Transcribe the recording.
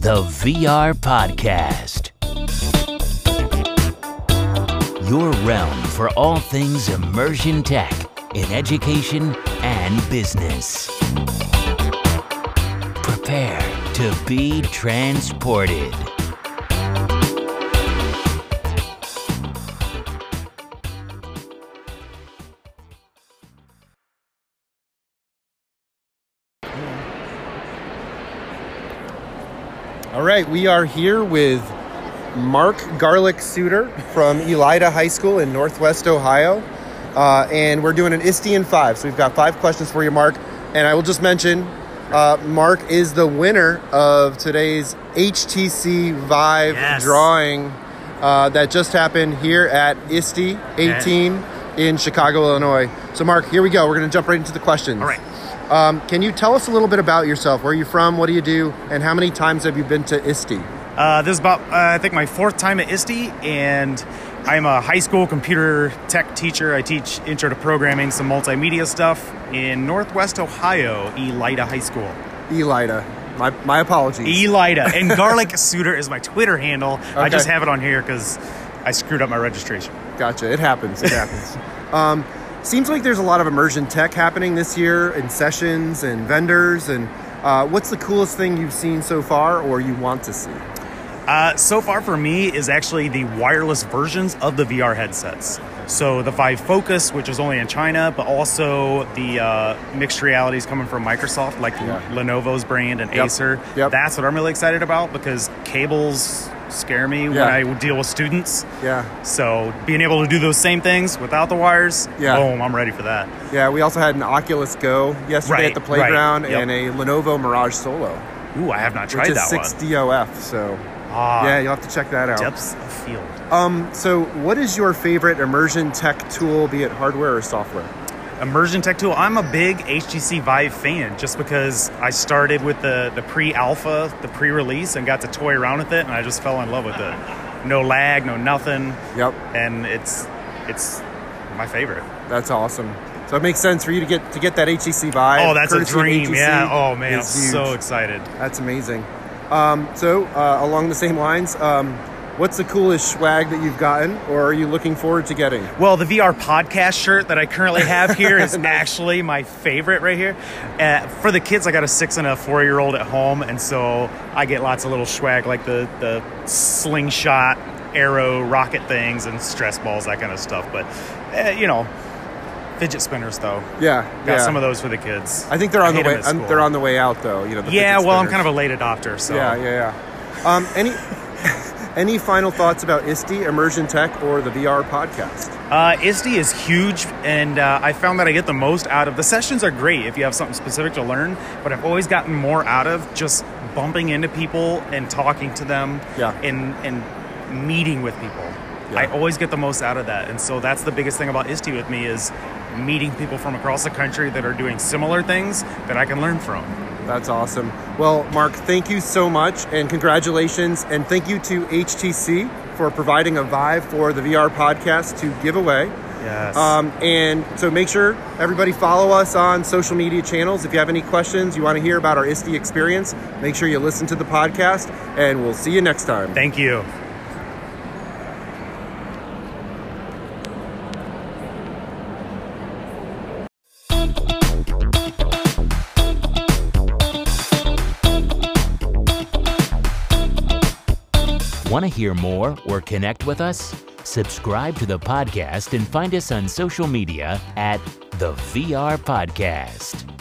The VR Podcast. Your realm for all things immersion tech in education and business. Prepare to be transported. All right, we are here with Mark Garlic Suter from Elida High School in Northwest Ohio. Uh, and we're doing an ISTE in five. So we've got five questions for you, Mark. And I will just mention uh, Mark is the winner of today's HTC Vive Yes. drawing uh, that just happened here at ISTE 18 in Chicago, Illinois. So, Mark, here we go. We're going to jump right into the questions. All right. Um, can you tell us a little bit about yourself? Where are you from? What do you do? And how many times have you been to ISTE? Uh, this is about, uh, I think, my fourth time at ISTE, and I'm a high school computer tech teacher. I teach intro to programming, some multimedia stuff in Northwest Ohio, Elida High School. Elida. My, my apologies. Elida. And Garlic Suter is my Twitter handle. I just have it on here because I screwed up my registration. Gotcha. It happens. It happens. Um, seems like there's a lot of immersion tech happening this year in sessions and vendors. And uh, what's the coolest thing you've seen so far or you want to see? Uh, so far for me is actually the wireless versions of the VR headsets. So the Vive Focus, which is only in China, but also the uh, mixed realities coming from Microsoft, like Yeah. Lenovo's brand and Yep. Acer. Yep. That's what I'm really excited about because cables scare me when I deal with students. Yeah. So being able to do those same things without the wires, Yeah. boom, I'm ready for that. Yeah. We also had an Oculus Go yesterday Right, at the playground right. Yep. and a Lenovo Mirage Solo, Ooh, I have not which tried is that 6 one. DOF. So, Ah, yeah, you'll have to check that out. depths of field. Um, so, what is your favorite immersion tech tool, be it hardware or software? Immersion Tech Tool. I'm a big HTC Vive fan just because I started with the, the pre alpha, the pre release, and got to toy around with it, and I just fell in love with it. No lag, no nothing, Yep, and it's it's my favorite. that's awesome. So it makes sense for you to get to get that HTC Vive. Oh, that's a dream. HTC Yeah. Oh, man. I'm huge. so excited. That's amazing. Um, so uh, along the same lines, um, what's the coolest swag that you've gotten, or are you looking forward to getting? Well, the VR podcast shirt that I currently have here is actually my favorite right here. Uh, for the kids, I got a six and a four year old at home, and so I get lots of little swag like the, the slingshot, arrow, rocket things, and stress balls, that kind of stuff. But, uh, you know, fidget spinners, though. Yeah, Got yeah. some of those for the kids. I think they're on the way. they're on the way out, though. You know. The Yeah, well, I'm kind of a late adopter, so. Yeah, yeah, yeah. Um, any any final thoughts about ISTE, Immersion Tech, or the VR podcast? Uh, ISTE is huge, and uh, I found that I get the most out of the sessions. Are great if you have something specific to learn, but I've always gotten more out of just bumping into people and talking to them, Yeah. and and meeting with people. Yeah. I always get the most out of that, and so that's the biggest thing about ISTE with me is meeting people from across the country that are doing similar things that I can learn from. That's awesome. Well, Mark, thank you so much, and congratulations, and thank you to HTC for providing a Vive for the VR podcast to give away. Yes. Um, and so make sure everybody follow us on social media channels. If you have any questions, you want to hear about our ISTE experience, make sure you listen to the podcast, and we'll see you next time. Thank you. Want to hear more or connect with us? Subscribe to the podcast and find us on social media at The VR Podcast.